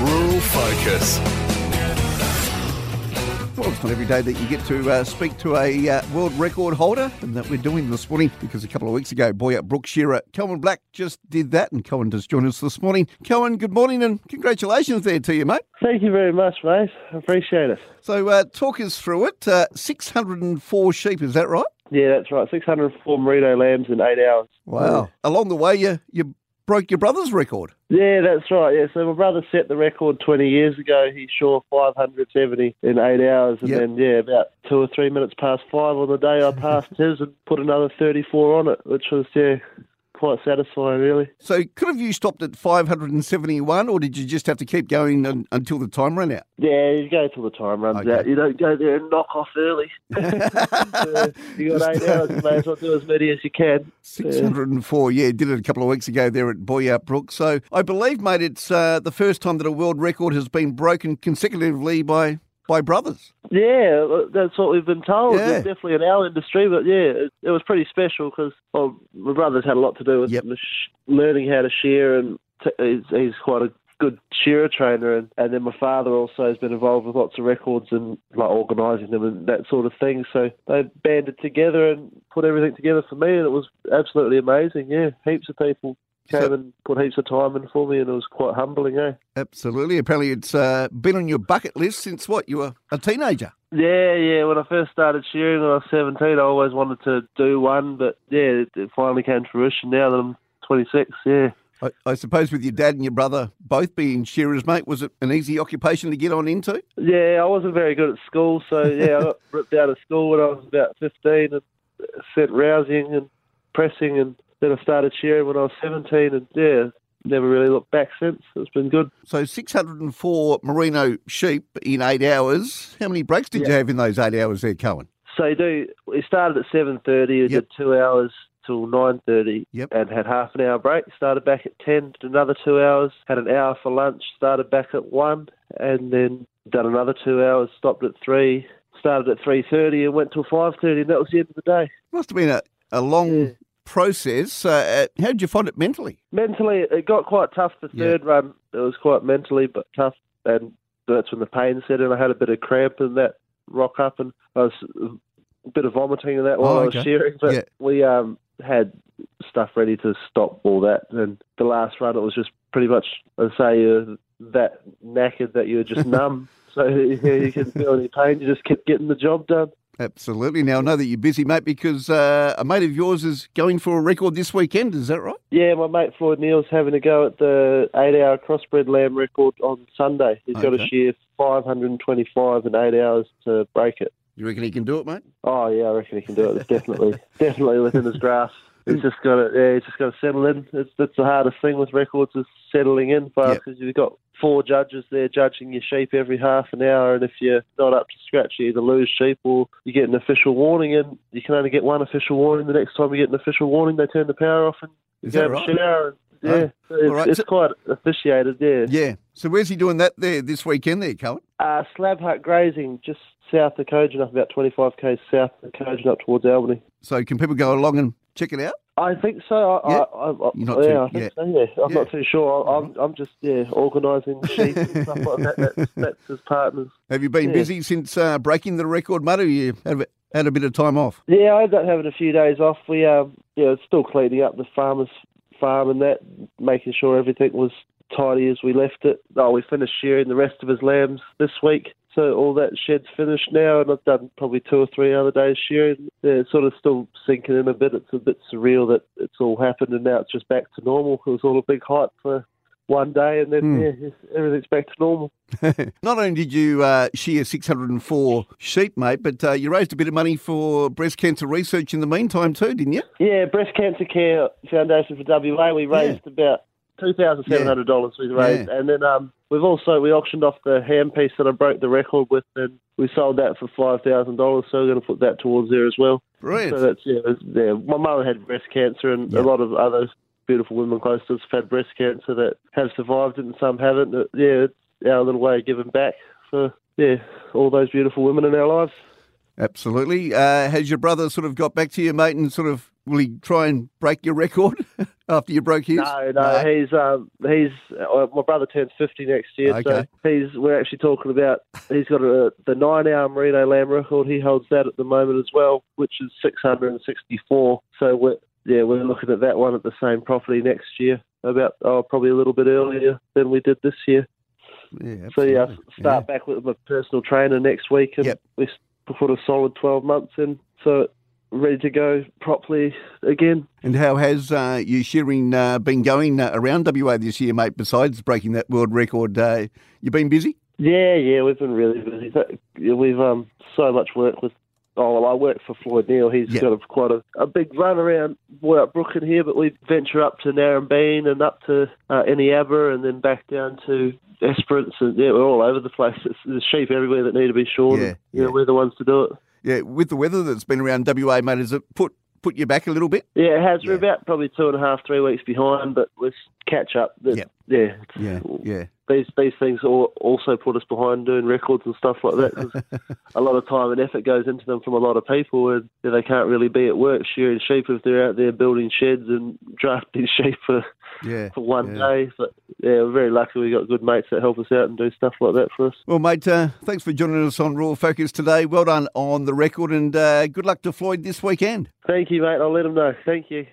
Rural Focus. Well, it's not every day that you get to uh, speak to a uh, world record holder, and that we're doing this morning because a couple of weeks ago, Boyup Brook Shearer, Cohen Black just did that, and Cohen does join us this morning. Cohen, good morning and congratulations there to you, mate. Thank you very much, mate. I appreciate it. So, uh, talk us through it. Uh, 604 sheep, is that right? Yeah, that's right. 604 merino lambs in eight hours. Wow. Along the way, you, you broke your brother's record. Yeah, that's right. Yeah, so my brother set the record 20 years ago. He shore 570 in eight hours, and Yep. then yeah, about two or three minutes past five on the day, I passed his and put another 34 on it, which was yeah, quite satisfying, really. So, could have you stopped at 571, or did you just have to keep going un- until the time ran out? Yeah, you go till the time runs Okay. out. You don't go there and knock off early. Uh, you got eight hours, you may as well do as many as you can. 604, yeah, did it a couple of weeks ago there at Boyup Brook. So I believe, mate, it's uh, the first time that a world record has been broken consecutively by by brothers. Yeah, that's what we've been told. Yeah. Definitely in our industry, but yeah, it, it was pretty special because well, my brother's had a lot to do with Yep. learning how to shear, and t- he's, he's quite a good shearer trainer. And, and then my father also has been involved with lots of records and like organising them and that sort of thing. So they banded together and put everything together for me, and it was absolutely amazing. Yeah, heaps of people came So- and put heaps of time in for me, and it was quite humbling. Eh. Absolutely. Apparently, it's uh, been on your bucket list since what? You were a teenager. Yeah, yeah. When I first started shearing when I was 17, I always wanted to do one, but yeah, it, it finally came to fruition now that I'm 26. Yeah. I, I suppose with your dad and your brother both being shearers, mate, was it an easy occupation to get on into? Yeah, I wasn't very good at school, so yeah, I got ripped out of school when I was about 15 and sent rousing and pressing, and then I started shearing when I was 17, and yeah, never really looked back since. It's been good. So 604 merino sheep in eight hours. How many breaks did you have in those eight hours there, Cohen? So you do. We started at 7:30. We Yep. did two hours till 9:30, Yep. and had half an hour break. Started back at 10, did another two hours. Had an hour for lunch. Started back at one, and then done another two hours. Stopped at three. Started at 3:30 and went till 5:30, and that was the end of the day. Must have been a, a long Yeah. Process. Uh, how did you find it mentally? Mentally, it got quite tough. The Yeah. third run, it was quite mentally, but tough, and that's when the pain set in. I had a bit of cramp in that rock up, and I was a bit of vomiting in that while Oh, I was okay. shearing. But Yeah. we um had stuff ready to stop all that, and the last run, it was just pretty much, I'd say, you're that knackered that you were just numb. So yeah, you couldn't feel any pain. You just kept getting the job done. Absolutely. Now, I know that you're busy, mate, because uh, a mate of yours is going for a record this weekend. Is that right? Yeah, my mate Floyd Neal's having a go at the eight-hour crossbred lamb record on Sunday. He's got Okay. to shear 525 in eight hours to break it. You reckon he can do it, mate? Oh yeah, I reckon he can do it. It's definitely, definitely within his grasp. He's just got to, yeah, he's just got to settle in. It's, that's the hardest thing with records is settling in fast Yep. you've got four judges there judging your sheep every half an hour, and if you're not up to scratch, you either lose sheep or you get an official warning, and you can only get one official warning. The next time you get an official warning, they turn the power off and you go that have a right? shower. And, yeah, Oh, it's, right. it's So- quite officiated. Yeah. Yeah. So where's he doing that there this weekend there, Cohen? Uh, Slab Hut grazing just south of Kojonup, about 25k south of Kojonup towards Albany. So can people go along and check it out? I think so. I, Yeah? I, I, You're not yeah, too- I think yeah. so. Yeah, I'm Yeah. not too sure. I, I'm, I'm just yeah organising sheep and stuff like that. That's, that's his partners. Have you been Yeah. busy since uh, breaking the record, or you had a, had a bit of time off? Yeah, I ended up having a few days off. We um, yeah, still cleaning up the farmer's farm and that, making sure everything was tidy as we left it. Oh, we finished shearing the rest of his lambs this week. So all that shed's finished now, and I've done probably two or three other days shearing. Yeah, it's sort of still sinking in a bit. It's a bit surreal that it's all happened, and now it's just back to normal. It was all a big hype for one day, and then Hmm. yeah, everything's back to normal. Not only did you uh, shear 604 sheep, mate, but uh, you raised a bit of money for breast cancer research in the meantime too, didn't you? Yeah, Breast Cancer Care Foundation for WA. We raised about two thousand seven hundred dollars. We raised, and then um, we've also we auctioned off the handpiece that I broke the record with, and we sold that for five thousand dollars. So we're going to put that towards there as well. Brilliant. So that's yeah, yeah. My mother had breast cancer, and Yeah. a lot of other beautiful women close to us have had breast cancer that have survived it, and some haven't. Yeah, it's our little way of giving back for yeah all those beautiful women in our lives. Absolutely. Uh, has your brother sort of got back to you, mate, and sort of will he try and break your record after you broke his? No, no, he's um, he's uh, my brother turns fifty next year, Okay. so he's we're actually talking about he's got a, the nine hour Merino Lamb record. He holds that at the moment as well, which is six hundred and sixty four. So we're yeah we're looking at that one at the same property next year. About oh probably a little bit earlier than we did this year. Yeah, So yeah, absolutely. start back with my personal trainer next week, and Yep. we put a solid twelve months in, so ready to go properly again. And how has uh, your shearing uh, been going uh, around WA this year, mate? Besides breaking that world record, uh, you've been busy? Yeah, yeah, we've been really busy. We've um so much work with. Oh well, I work for Floyd Neal. He's Yeah. got a, quite a, a big run around Boyup Brook in here, but we venture up to Narembeen and up to uh, and then back down to Esperance and yeah, we're all over the place. It's, there's sheep everywhere that need to be shorn. Yeah, yeah, yeah. we're the ones to do it. Yeah, with the weather that's been around WA, mate, has it put put you back a little bit? Yeah, it has. We're about probably two and a half, three weeks behind, but let's catch up. Yep. Yeah, Yeah, yeah. These these things also put us behind doing records and stuff like that. 'cause a lot of time and effort goes into them from a lot of people, and you know, they can't really be at work shearing sheep if they're out there building sheds and drafting sheep for, Yeah. for one yeah. day. But yeah, we're very lucky we got good mates that help us out and do stuff like that for us. Well, mate, uh, thanks for joining us on Rural Focus today. Well done on the record, and uh, good luck to Floyd this weekend. Thank you, mate. I'll let him know. Thank you.